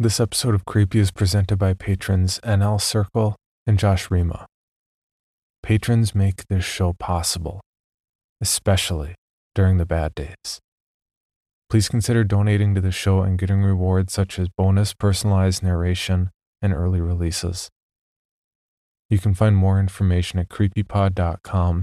This episode of Creepy is presented by patrons NL Circle and Josh Rima. Patrons make this show possible, especially during the bad days. Please consider donating to the show and getting rewards such as bonus personalized narration and early releases. You can find more information at creepypod.com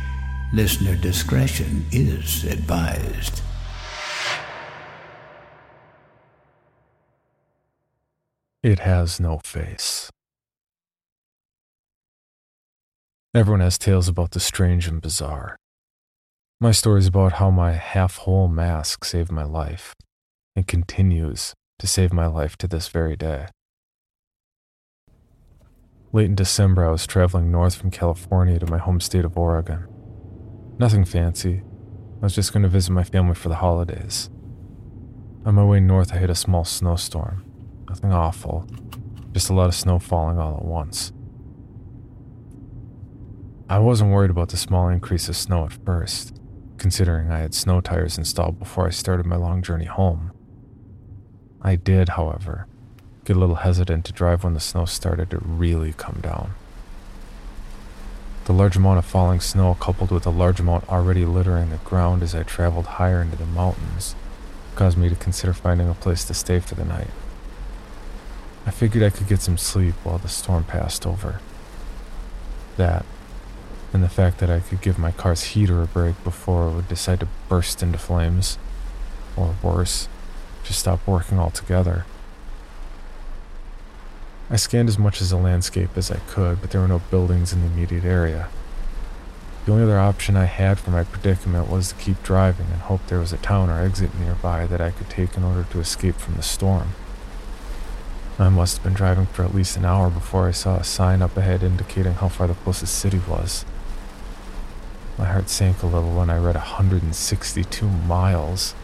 Listener discretion is advised. It has no face. Everyone has tales about the strange and bizarre. My story is about how my half whole mask saved my life and continues to save my life to this very day. Late in December, I was traveling north from California to my home state of Oregon. Nothing fancy. I was just going to visit my family for the holidays. On my way north, I hit a small snowstorm. Nothing awful, just a lot of snow falling all at once. I wasn't worried about the small increase of snow at first, considering I had snow tires installed before I started my long journey home. I did, however, get a little hesitant to drive when the snow started to really come down. The large amount of falling snow, coupled with the large amount already littering the ground as I traveled higher into the mountains, caused me to consider finding a place to stay for the night. I figured I could get some sleep while the storm passed over. That, and the fact that I could give my car's heater a break before it would decide to burst into flames, or worse, just stop working altogether. I scanned as much of the landscape as I could, but there were no buildings in the immediate area. The only other option I had for my predicament was to keep driving and hope there was a town or exit nearby that I could take in order to escape from the storm. I must have been driving for at least an hour before I saw a sign up ahead indicating how far the closest city was. My heart sank a little when I read 162 miles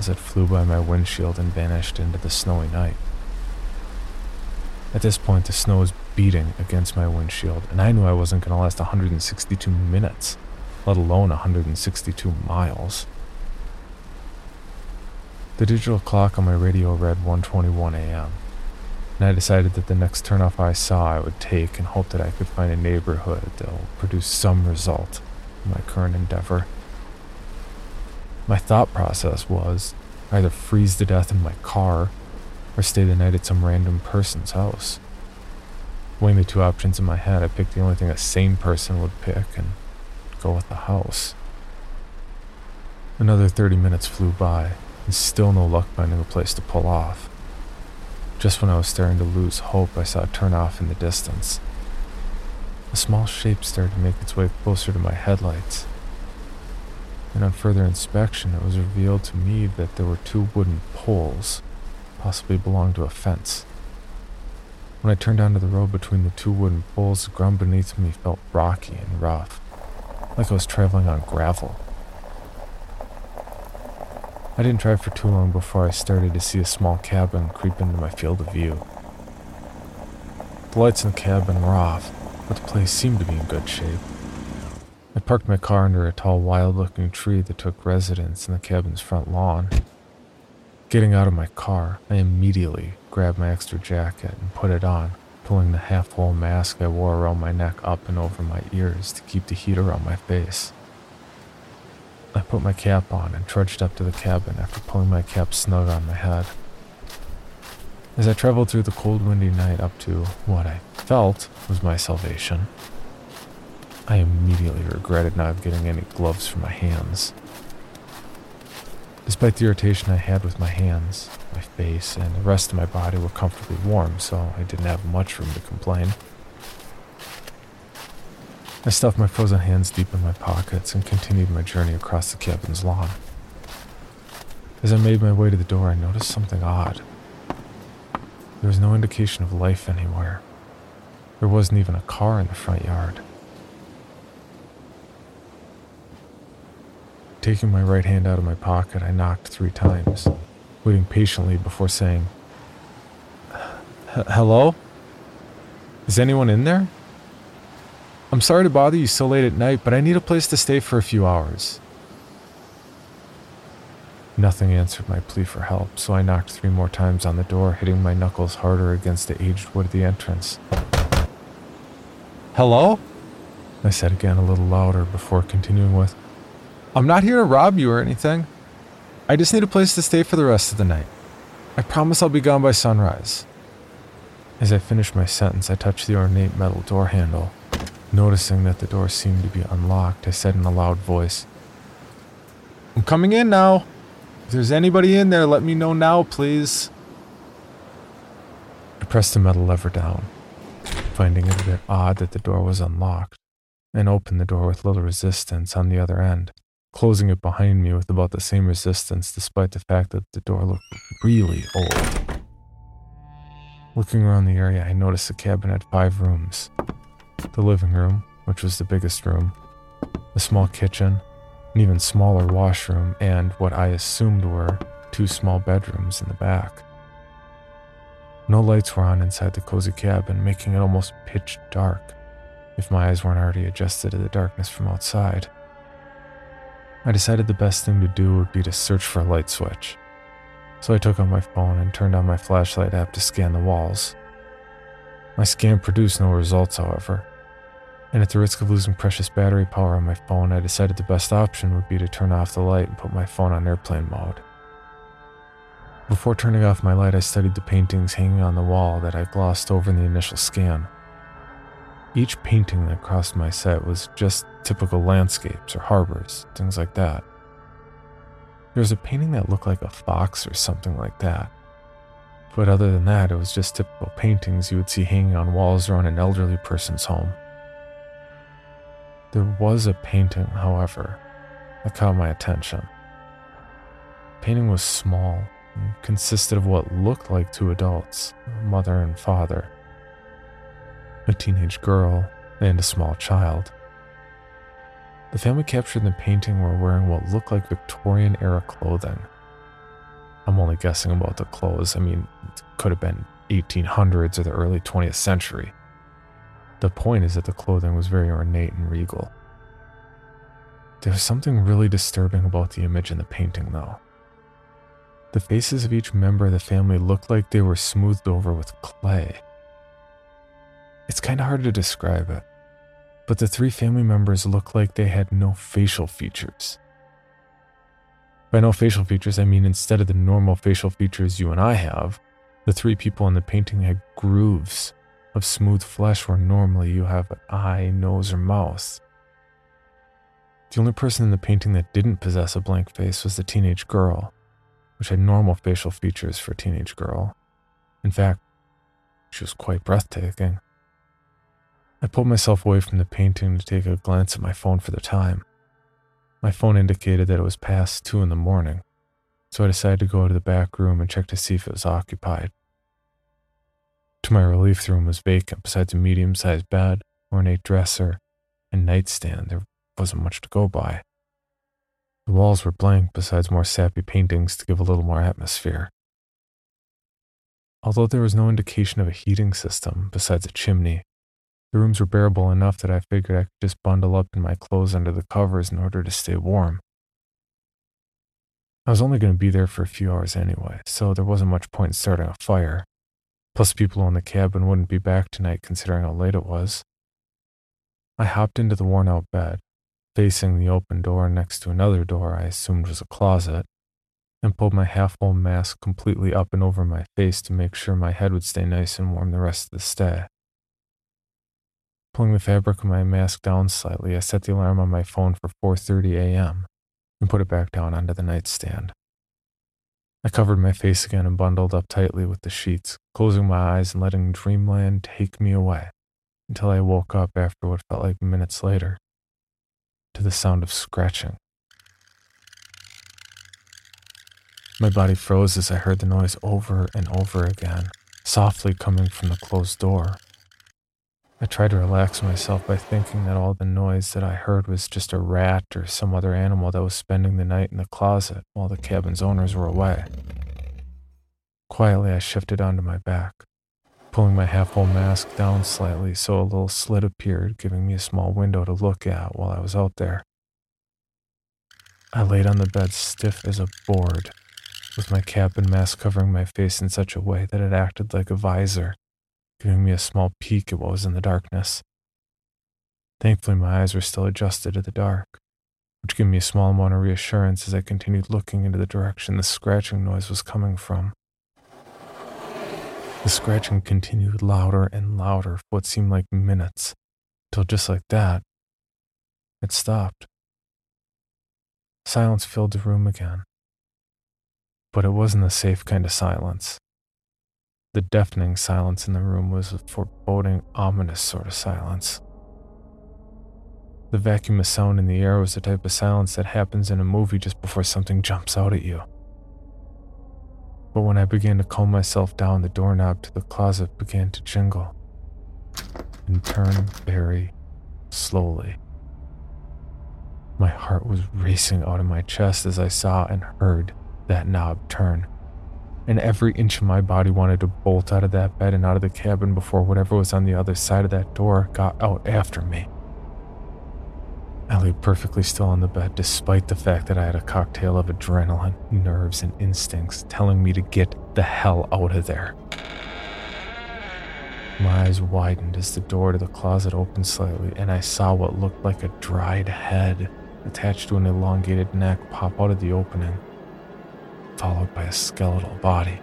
as it flew by my windshield and vanished into the snowy night. At this point, the snow was beating against my windshield, and I knew I wasn't going to last 162 minutes, let alone 162 miles. The digital clock on my radio read 1:21 a.m., and I decided that the next turnoff I saw I would take and hope that I could find a neighborhood that will produce some result in my current endeavor. My thought process was either freeze to death in my car or stay the night at some random person's house. Weighing the two options in my head, I picked the only thing a sane person would pick and go with the house. Another 30 minutes flew by, and still no luck finding a place to pull off. Just when I was starting to lose hope, I saw a turn off in the distance. A small shape started to make its way closer to my headlights. And on further inspection, it was revealed to me that there were two wooden poles possibly belonged to a fence. When I turned onto the road between the two wooden poles, the ground beneath me felt rocky and rough, like I was traveling on gravel. I didn't drive for too long before I started to see a small cabin creep into my field of view. The lights in the cabin were off, but the place seemed to be in good shape. I parked my car under a tall, wild looking tree that took residence in the cabin's front lawn. Getting out of my car, I immediately grabbed my extra jacket and put it on, pulling the half whole mask I wore around my neck up and over my ears to keep the heat around my face. I put my cap on and trudged up to the cabin after pulling my cap snug on my head. As I traveled through the cold, windy night up to what I felt was my salvation, I immediately regretted not getting any gloves for my hands. Despite the irritation I had with my hands, my face, and the rest of my body were comfortably warm, so I didn't have much room to complain. I stuffed my frozen hands deep in my pockets and continued my journey across the cabin's lawn. As I made my way to the door, I noticed something odd. There was no indication of life anywhere. There wasn't even a car in the front yard. Taking my right hand out of my pocket, I knocked three times, waiting patiently before saying, Hello? Is anyone in there? I'm sorry to bother you so late at night, but I need a place to stay for a few hours. Nothing answered my plea for help, so I knocked three more times on the door, hitting my knuckles harder against the aged wood of the entrance. Hello? I said again a little louder before continuing with, I'm not here to rob you or anything. I just need a place to stay for the rest of the night. I promise I'll be gone by sunrise. As I finished my sentence, I touched the ornate metal door handle. Noticing that the door seemed to be unlocked, I said in a loud voice, I'm coming in now. If there's anybody in there, let me know now, please. I pressed the metal lever down, finding it a bit odd that the door was unlocked, and opened the door with little resistance on the other end, closing it behind me with about the same resistance despite the fact that the door looked really old. Looking around the area, I noticed the cabin had five rooms, the living room, which was the biggest room, a small kitchen, an even smaller washroom, and what I assumed were two small bedrooms in the back. No lights were on inside the cozy cabin, making it almost pitch dark, if my eyes weren't already adjusted to the darkness from outside. I decided the best thing to do would be to search for a light switch. So I took out my phone and turned on my flashlight app to scan the walls. My scan produced no results, however, and at the risk of losing precious battery power on my phone, I decided the best option would be to turn off the light and put my phone on airplane mode. Before turning off my light, I studied the paintings hanging on the wall that I glossed over in the initial scan. Each painting that crossed my set was just typical landscapes or harbors, things like that. There was a painting that looked like a fox or something like that. But other than that, it was just typical paintings you would see hanging on walls around an elderly person's home. There was a painting, however, that caught my attention. The painting was small and consisted of what looked like two adults, a mother and father, a teenage girl, and a small child. The family captured in the painting were wearing what looked like Victorian era clothing. I'm only guessing about the clothes. I mean, it could have been 1800s or the early 20th century. The point is that the clothing was very ornate and regal. There was something really disturbing about the image in the painting, though. The faces of each member of the family looked like they were smoothed over with clay. It's kind of hard to describe it, but the three family members looked like they had no facial features. By no facial features, I mean instead of the normal facial features you and I have, the three people in the painting had grooves of smooth flesh where normally you have an eye, nose, or mouth. The only person in the painting that didn't possess a blank face was the teenage girl, which had normal facial features for a teenage girl. In fact, she was quite breathtaking. I pulled myself away from the painting to take a glance at my phone for the time. My phone indicated that it was past two in the morning, so I decided to go to the back room and check to see if it was occupied. To my relief, the room was vacant. Besides a medium sized bed, ornate dresser, and nightstand, there wasn't much to go by. The walls were blank, besides more sappy paintings to give a little more atmosphere. Although there was no indication of a heating system besides a chimney, the rooms were bearable enough that I figured I could just bundle up in my clothes under the covers in order to stay warm. I was only going to be there for a few hours anyway, so there wasn't much point in starting a fire. Plus, people in the cabin wouldn't be back tonight considering how late it was. I hopped into the worn out bed, facing the open door next to another door I assumed was a closet, and pulled my half full mask completely up and over my face to make sure my head would stay nice and warm the rest of the stay. Pulling the fabric of my mask down slightly, I set the alarm on my phone for 4:30 a.m. and put it back down onto the nightstand. I covered my face again and bundled up tightly with the sheets, closing my eyes and letting dreamland take me away until I woke up after what felt like minutes later to the sound of scratching. My body froze as I heard the noise over and over again, softly coming from the closed door. I tried to relax myself by thinking that all the noise that I heard was just a rat or some other animal that was spending the night in the closet while the cabin's owners were away. Quietly, I shifted onto my back, pulling my half full mask down slightly so a little slit appeared, giving me a small window to look at while I was out there. I laid on the bed stiff as a board, with my cap and mask covering my face in such a way that it acted like a visor giving me a small peek at what was in the darkness. Thankfully, my eyes were still adjusted to the dark, which gave me a small amount of reassurance as I continued looking into the direction the scratching noise was coming from. The scratching continued louder and louder for what seemed like minutes, till just like that, it stopped. Silence filled the room again. But it wasn't the safe kind of silence. The deafening silence in the room was a foreboding, ominous sort of silence. The vacuum of sound in the air was the type of silence that happens in a movie just before something jumps out at you. But when I began to calm myself down, the doorknob to the closet began to jingle and turn very slowly. My heart was racing out of my chest as I saw and heard that knob turn and every inch of my body wanted to bolt out of that bed and out of the cabin before whatever was on the other side of that door got out after me. I lay perfectly still on the bed despite the fact that I had a cocktail of adrenaline, nerves, and instincts telling me to get the hell out of there. My eyes widened as the door to the closet opened slightly, and I saw what looked like a dried head attached to an elongated neck pop out of the opening followed by a skeletal body.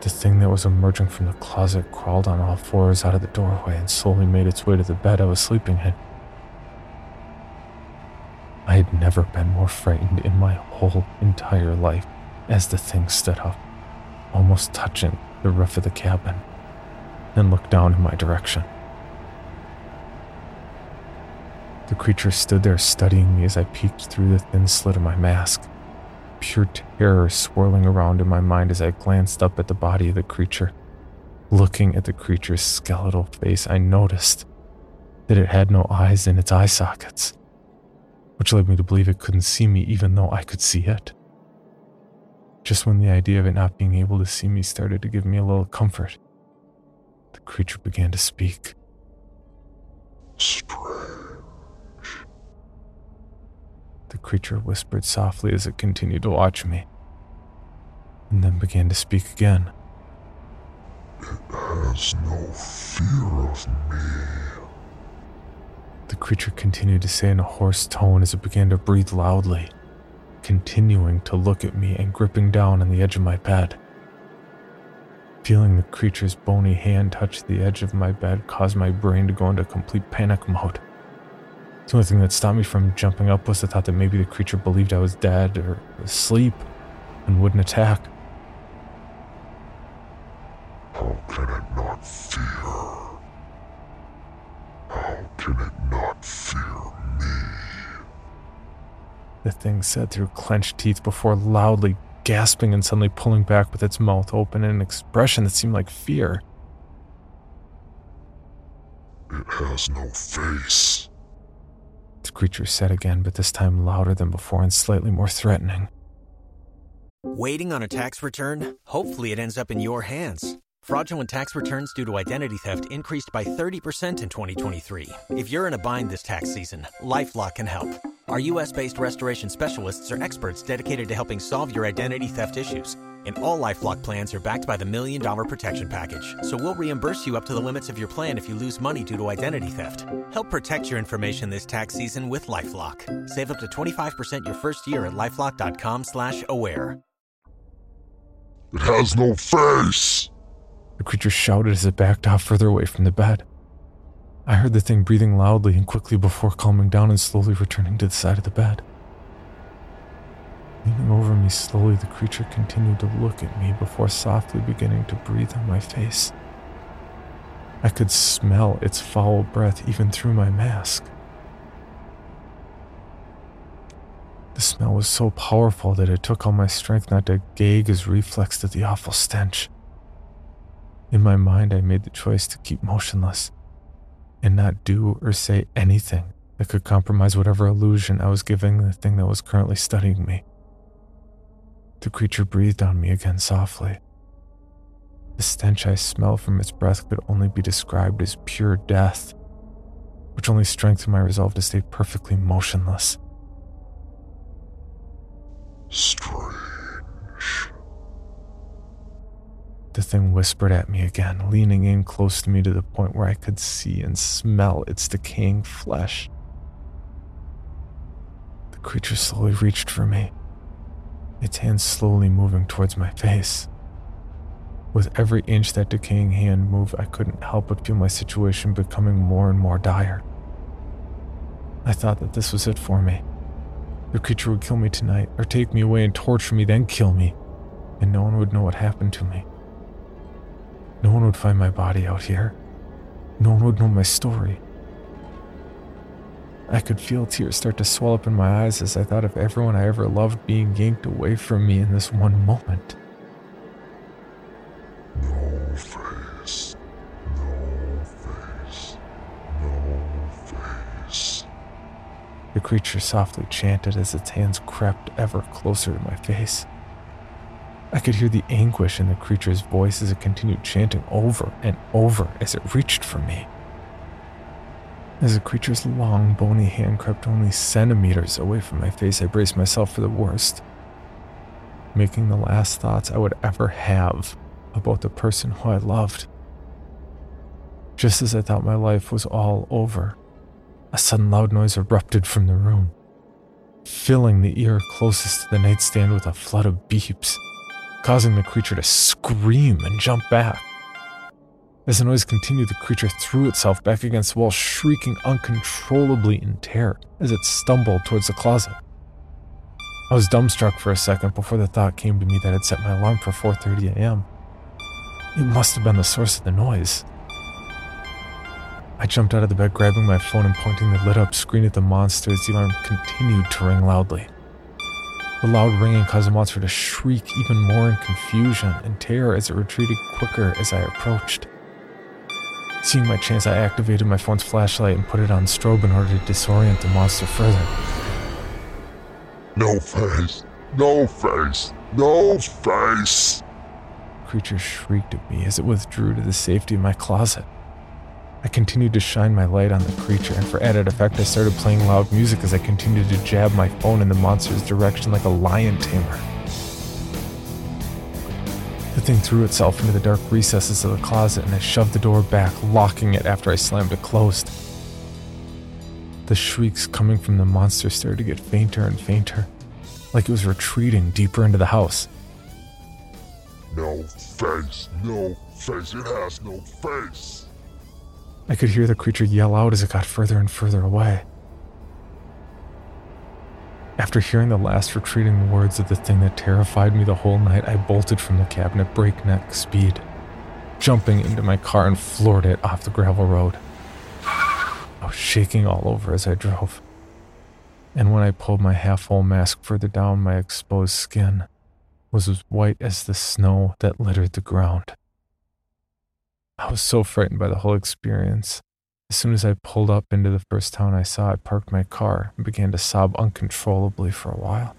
The thing that was emerging from the closet crawled on all fours out of the doorway and slowly made its way to the bed I was sleeping in. I had never been more frightened in my whole entire life as the thing stood up, almost touching the roof of the cabin, and looked down in my direction. The creature stood there studying me as I peeked through the thin slit of my mask pure terror swirling around in my mind as I glanced up at the body of the creature. Looking at the creature's skeletal face, I noticed that it had no eyes in its eye sockets, which led me to believe it couldn't see me even though I could see it. Just when the idea of it not being able to see me started to give me a little comfort, the creature began to speak. The creature whispered softly as it continued to watch me, and then began to speak again. It has no fear of me. The creature continued to say in a hoarse tone as it began to breathe loudly, continuing to look at me and gripping down on the edge of my bed. Feeling the creature's bony hand touch the edge of my bed caused my brain to go into complete panic mode. The only thing that stopped me from jumping up was the thought that maybe the creature believed I was dead or asleep and wouldn't attack. How can it not fear? How can it not fear me? The thing said through clenched teeth before loudly gasping and suddenly pulling back with its mouth open in an expression that seemed like fear. It has no face. Creature said again, but this time louder than before and slightly more threatening. Waiting on a tax return? Hopefully, it ends up in your hands. Fraudulent tax returns due to identity theft increased by 30% in 2023. If you're in a bind this tax season, LifeLock can help. Our U.S. based restoration specialists are experts dedicated to helping solve your identity theft issues And all LifeLock plans are backed by the Million Dollar Protection Package. So we'll reimburse you up to the limits of your plan if you lose money due to identity theft. Help protect your information this tax season with LifeLock. Save up to 25% your first year at LifeLock.com slash aware. It has no face! The creature shouted as it backed off further away from the bed. I heard the thing breathing loudly and quickly before calming down and slowly returning to the side of the bed. Leaning over me slowly, the creature continued to look at me before softly beginning to breathe on my face. I could smell its foul breath even through my mask. The smell was so powerful that it took all my strength not to gag as reflex to the awful stench. In my mind, I made the choice to keep motionless and not do or say anything that could compromise whatever illusion I was giving the thing that was currently studying me. The creature breathed on me again softly. The stench I smelled from its breath could only be described as pure death, which only strengthened my resolve to stay perfectly motionless. Strange. The thing whispered at me again, leaning in close to me to the point where I could see and smell its decaying flesh. The creature slowly reached for me, its hand slowly moving towards my face. With every inch that decaying hand moved, I couldn't help but feel my situation becoming more and more dire. I thought that this was it for me. The creature would kill me tonight, or take me away and torture me, then kill me, and no one would know what happened to me. No one would find my body out here. No one would know my story. I could feel tears start to swell up in my eyes as I thought of everyone I ever loved being yanked away from me in this one moment. No face. No face. No face. The creature softly chanted as its hands crept ever closer to my face. I could hear the anguish in the creature's voice as it continued chanting over and over as it reached for me. As the creature's long, bony hand crept only centimeters away from my face, I braced myself for the worst, making the last thoughts I would ever have about the person who I loved. Just as I thought my life was all over, a sudden loud noise erupted from the room, filling the ear closest to the nightstand with a flood of beeps causing the creature to scream and jump back. As the noise continued, the creature threw itself back against the wall, shrieking uncontrollably in terror as it stumbled towards the closet. I was dumbstruck for a second before the thought came to me that I'd set my alarm for 4:30 a.m. It must have been the source of the noise. I jumped out of the bed, grabbing my phone and pointing the lit up screen at the monster as the alarm continued to ring loudly. The loud ringing caused the monster to shriek even more in confusion and terror as it retreated quicker as I approached. Seeing my chance, I activated my phone's flashlight and put it on strobe in order to disorient the monster further. No face. No face. No face. The creature shrieked at me as it withdrew to the safety of my closet. I continued to shine my light on the creature, and for added effect, I started playing loud music as I continued to jab my phone in the monster's direction like a lion tamer. The thing threw itself into the dark recesses of the closet, and I shoved the door back, locking it after I slammed it closed. The shrieks coming from the monster started to get fainter and fainter, like it was retreating deeper into the house. No face. No face. It has no face. I could hear the creature yell out as it got further and further away. After hearing the last retreating words of the thing that terrified me the whole night, I bolted from the cabin at breakneck speed, jumping into my car and floored it off the gravel road. I was shaking all over as I drove, and when I pulled my half full mask further down, my exposed skin was as white as the snow that littered the ground. I was so frightened by the whole experience. As soon as I pulled up into the first town I saw, I parked my car and began to sob uncontrollably for a while.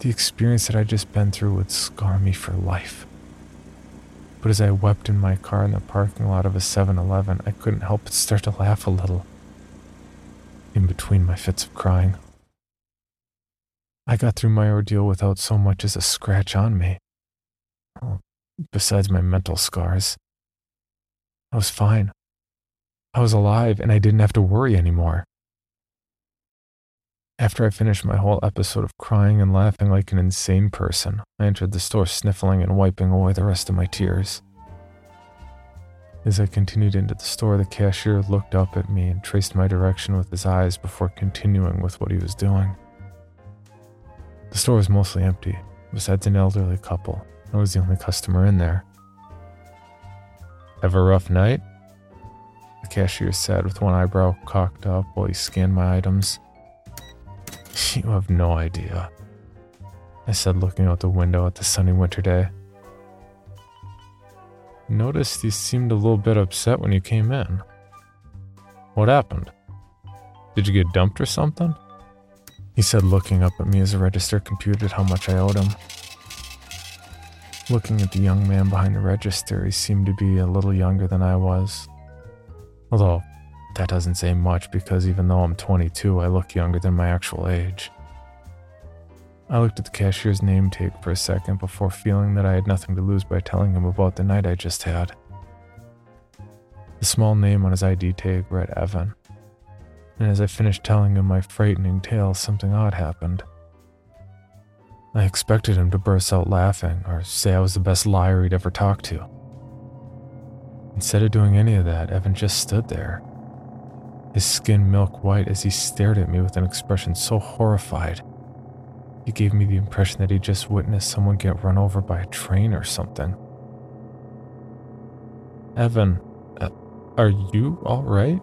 The experience that I'd just been through would scar me for life. But as I wept in my car in the parking lot of a 7 Eleven, I couldn't help but start to laugh a little in between my fits of crying. I got through my ordeal without so much as a scratch on me. Well, besides my mental scars. I was fine. I was alive and I didn't have to worry anymore. After I finished my whole episode of crying and laughing like an insane person, I entered the store sniffling and wiping away the rest of my tears. As I continued into the store, the cashier looked up at me and traced my direction with his eyes before continuing with what he was doing. The store was mostly empty, besides an elderly couple. I was the only customer in there. Have a rough night? The cashier said with one eyebrow cocked up while he scanned my items. You have no idea, I said, looking out the window at the sunny winter day. Noticed you seemed a little bit upset when you came in. What happened? Did you get dumped or something? He said, looking up at me as the register computed how much I owed him. Looking at the young man behind the register, he seemed to be a little younger than I was. Although, that doesn't say much because even though I'm 22, I look younger than my actual age. I looked at the cashier's name tag for a second before feeling that I had nothing to lose by telling him about the night I just had. The small name on his ID tag read Evan, and as I finished telling him my frightening tale, something odd happened. I expected him to burst out laughing or say I was the best liar he'd ever talked to. Instead of doing any of that, Evan just stood there, his skin milk white as he stared at me with an expression so horrified he gave me the impression that he just witnessed someone get run over by a train or something. Evan, uh, are you alright?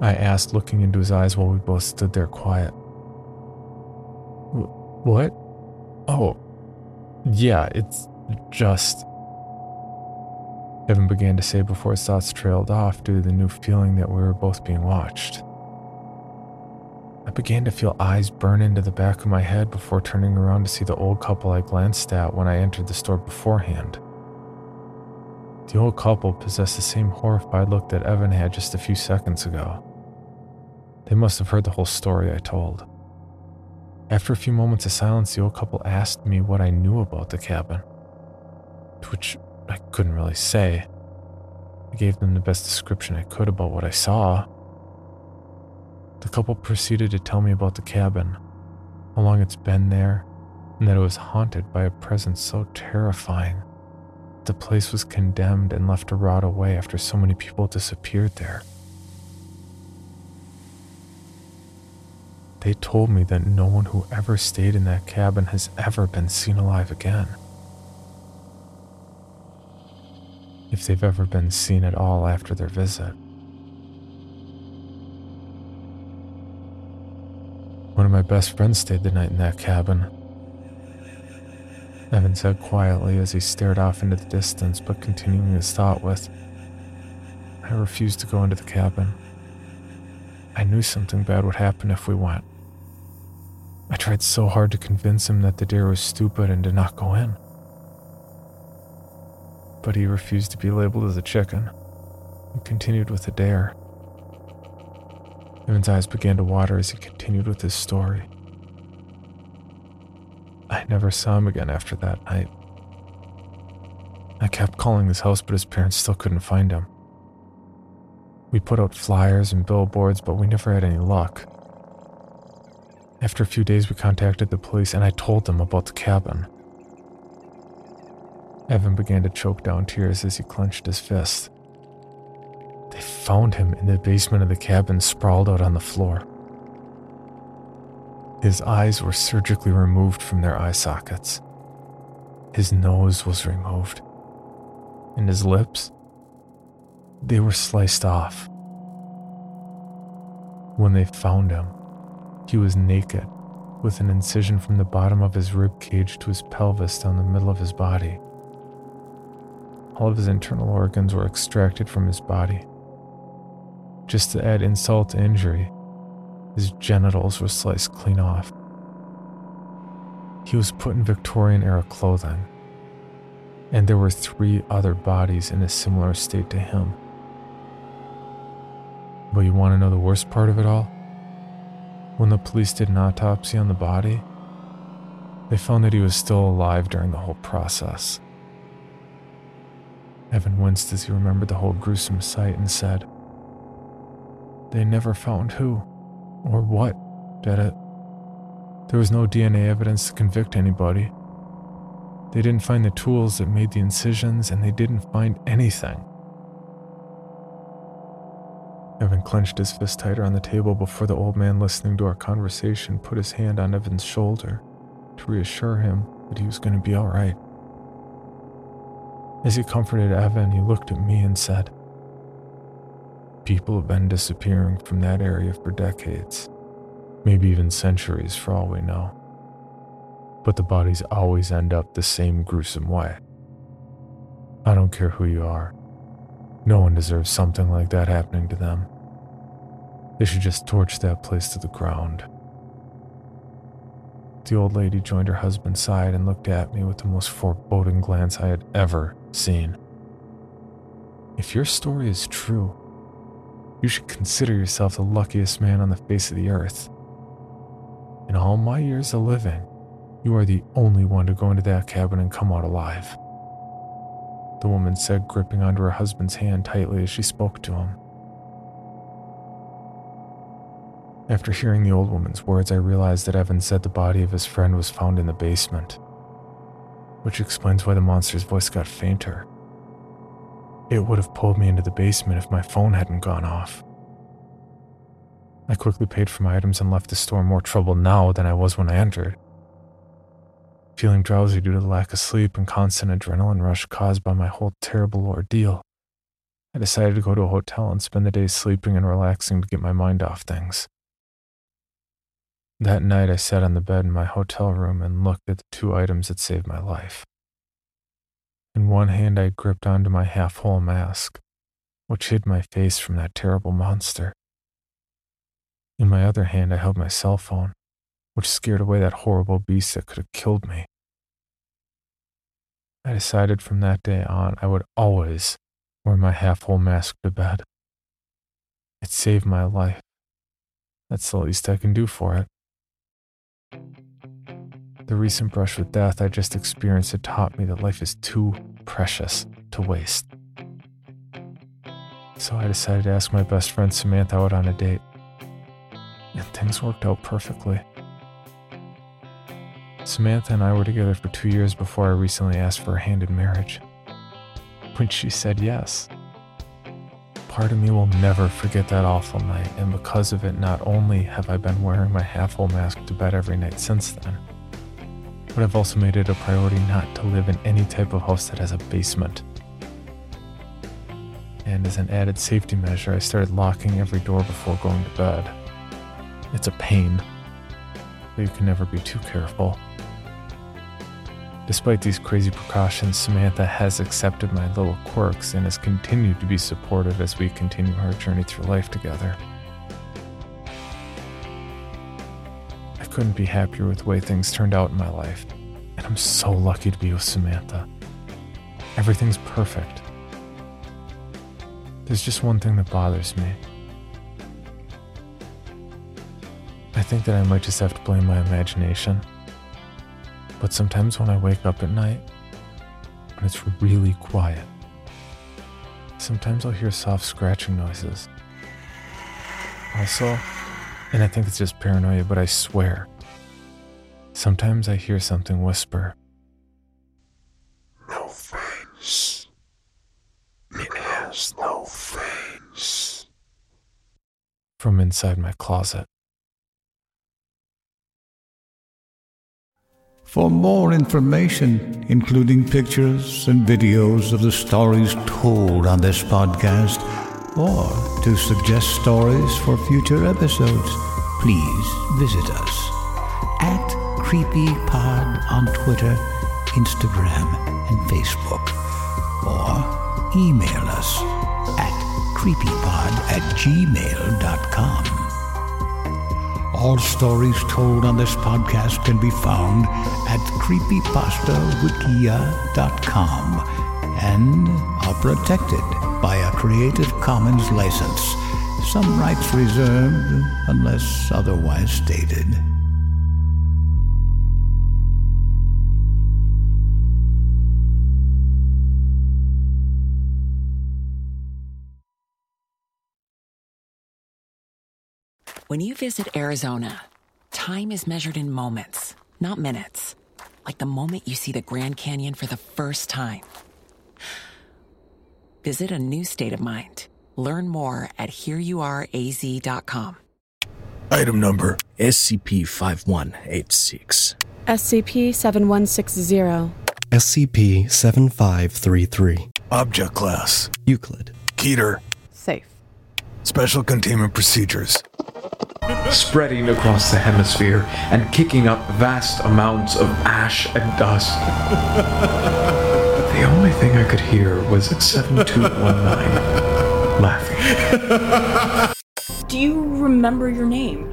I asked, looking into his eyes while we both stood there quiet. What? Oh, yeah, it's just. Evan began to say before his thoughts trailed off due to the new feeling that we were both being watched. I began to feel eyes burn into the back of my head before turning around to see the old couple I glanced at when I entered the store beforehand. The old couple possessed the same horrified look that Evan had just a few seconds ago. They must have heard the whole story I told. After a few moments of silence, the old couple asked me what I knew about the cabin, to which I couldn't really say. I gave them the best description I could about what I saw, the couple proceeded to tell me about the cabin, how long it's been there, and that it was haunted by a presence so terrifying. The place was condemned and left to rot away after so many people disappeared there. They told me that no one who ever stayed in that cabin has ever been seen alive again. If they've ever been seen at all after their visit. One of my best friends stayed the night in that cabin. Evan said quietly as he stared off into the distance, but continuing his thought with, I refused to go into the cabin. I knew something bad would happen if we went. I tried so hard to convince him that the deer was stupid and did not go in. But he refused to be labeled as a chicken and continued with the dare. Evan's eyes began to water as he continued with his story. I never saw him again after that night. I kept calling this house, but his parents still couldn't find him. We put out flyers and billboards, but we never had any luck. After a few days, we contacted the police and I told them about the cabin. Evan began to choke down tears as he clenched his fist. They found him in the basement of the cabin, sprawled out on the floor. His eyes were surgically removed from their eye sockets. His nose was removed. And his lips, they were sliced off. When they found him, he was naked, with an incision from the bottom of his rib cage to his pelvis down the middle of his body. All of his internal organs were extracted from his body. Just to add insult to injury, his genitals were sliced clean off. He was put in Victorian era clothing, and there were three other bodies in a similar state to him. But you want to know the worst part of it all? When the police did an autopsy on the body, they found that he was still alive during the whole process. Evan winced as he remembered the whole gruesome sight and said, They never found who or what did it. There was no DNA evidence to convict anybody. They didn't find the tools that made the incisions, and they didn't find anything. Evan clenched his fist tighter on the table before the old man listening to our conversation put his hand on Evan's shoulder to reassure him that he was going to be all right. As he comforted Evan, he looked at me and said, People have been disappearing from that area for decades, maybe even centuries for all we know. But the bodies always end up the same gruesome way. I don't care who you are. No one deserves something like that happening to them. They should just torch that place to the ground. The old lady joined her husband's side and looked at me with the most foreboding glance I had ever seen. If your story is true, you should consider yourself the luckiest man on the face of the earth. In all my years of living, you are the only one to go into that cabin and come out alive. The woman said, gripping onto her husband's hand tightly as she spoke to him. After hearing the old woman's words, I realized that Evan said the body of his friend was found in the basement, which explains why the monster's voice got fainter. It would have pulled me into the basement if my phone hadn't gone off. I quickly paid for my items and left the store more troubled now than I was when I entered. Feeling drowsy due to the lack of sleep and constant adrenaline rush caused by my whole terrible ordeal, I decided to go to a hotel and spend the day sleeping and relaxing to get my mind off things. That night, I sat on the bed in my hotel room and looked at the two items that saved my life. In one hand, I gripped onto my half whole mask, which hid my face from that terrible monster. In my other hand, I held my cell phone, which scared away that horrible beast that could have killed me. I decided from that day on I would always wear my half whole mask to bed. It saved my life. That's the least I can do for it. The recent brush with death I just experienced had taught me that life is too precious to waste. So I decided to ask my best friend Samantha out on a date. And things worked out perfectly. Samantha and I were together for two years before I recently asked for a hand in marriage. When she said yes, part of me will never forget that awful night, and because of it, not only have I been wearing my half full mask to bed every night since then, but I've also made it a priority not to live in any type of house that has a basement. And as an added safety measure, I started locking every door before going to bed. It's a pain, but you can never be too careful. Despite these crazy precautions, Samantha has accepted my little quirks and has continued to be supportive as we continue our journey through life together. Couldn't be happier with the way things turned out in my life, and I'm so lucky to be with Samantha. Everything's perfect. There's just one thing that bothers me. I think that I might just have to blame my imagination. But sometimes when I wake up at night, when it's really quiet, sometimes I'll hear soft scratching noises. Also, and I think it's just paranoia, but I swear, sometimes I hear something whisper. No face. It has no face. From inside my closet. For more information, including pictures and videos of the stories told on this podcast, or to suggest stories for future episodes, please visit us at CreepyPod on Twitter, Instagram, and Facebook, or email us at creepypod at gmail.com. All stories told on this podcast can be found at creepypastawikia.com and are protected by a Creative Commons license. Some rights reserved unless otherwise stated. When you visit Arizona, time is measured in moments, not minutes. Like the moment you see the Grand Canyon for the first time. Visit a new state of mind. Learn more at hereyouareaz.com. Item number SCP 5186. SCP 7160. SCP 7533. Object Class Euclid. Keter. Safe. Special Containment Procedures. Spreading across the hemisphere and kicking up vast amounts of ash and dust. the only thing I could hear was 7219 laughing. Do you remember your name?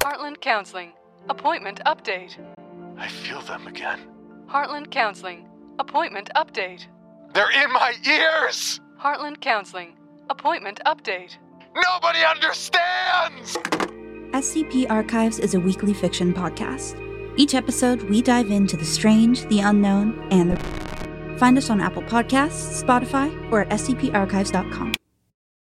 Heartland Counseling. Appointment update. I feel them again. Heartland Counseling. Appointment update. They're in my ears! Heartland Counseling. Appointment update. Nobody understands! SCP Archives is a weekly fiction podcast. Each episode, we dive into the strange, the unknown, and the. Find us on Apple Podcasts, Spotify, or at scparchives.com.